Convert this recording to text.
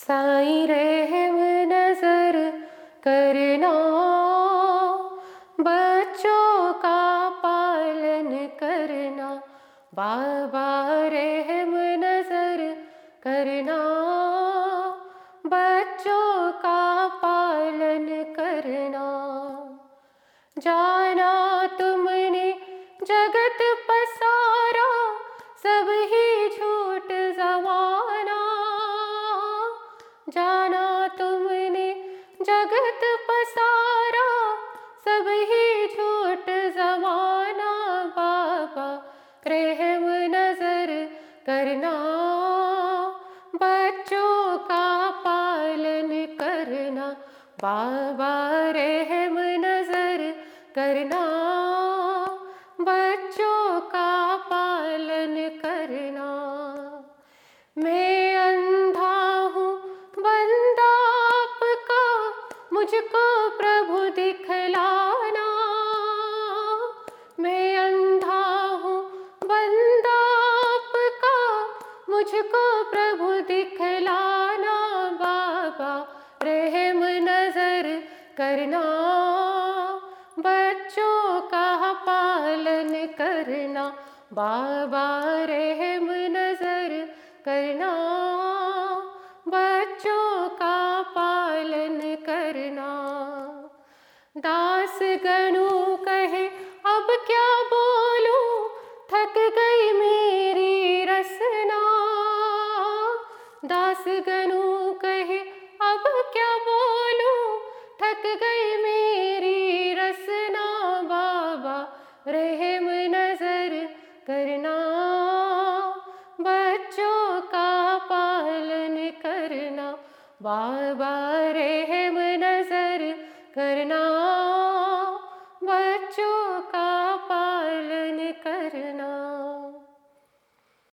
साई रहम नज़र करना। बच्चों का पालन करना। बाबा रहम नज़र करना। बच्चों का पालन करना। जाना जगत पसारा, सब ही झूठ जमाना बाबा, रहम नज़र करना, बच्चों का पालन करना, बाबा, रहम नज़र करना। मुझको प्रभु दिखलाना। मैं अंधा हूँ, बंदा आपका। मुझको प्रभु दिखलाना, बाबा। रहम नज़र करना। बच्चों का पालन करना, बाबा रहम का पालन करना। दास गणु कहे, अब क्या बोलूँ? थक गई मेरी रसना। दास गणु कहे, अब क्या बार बार रहम नज़र करना।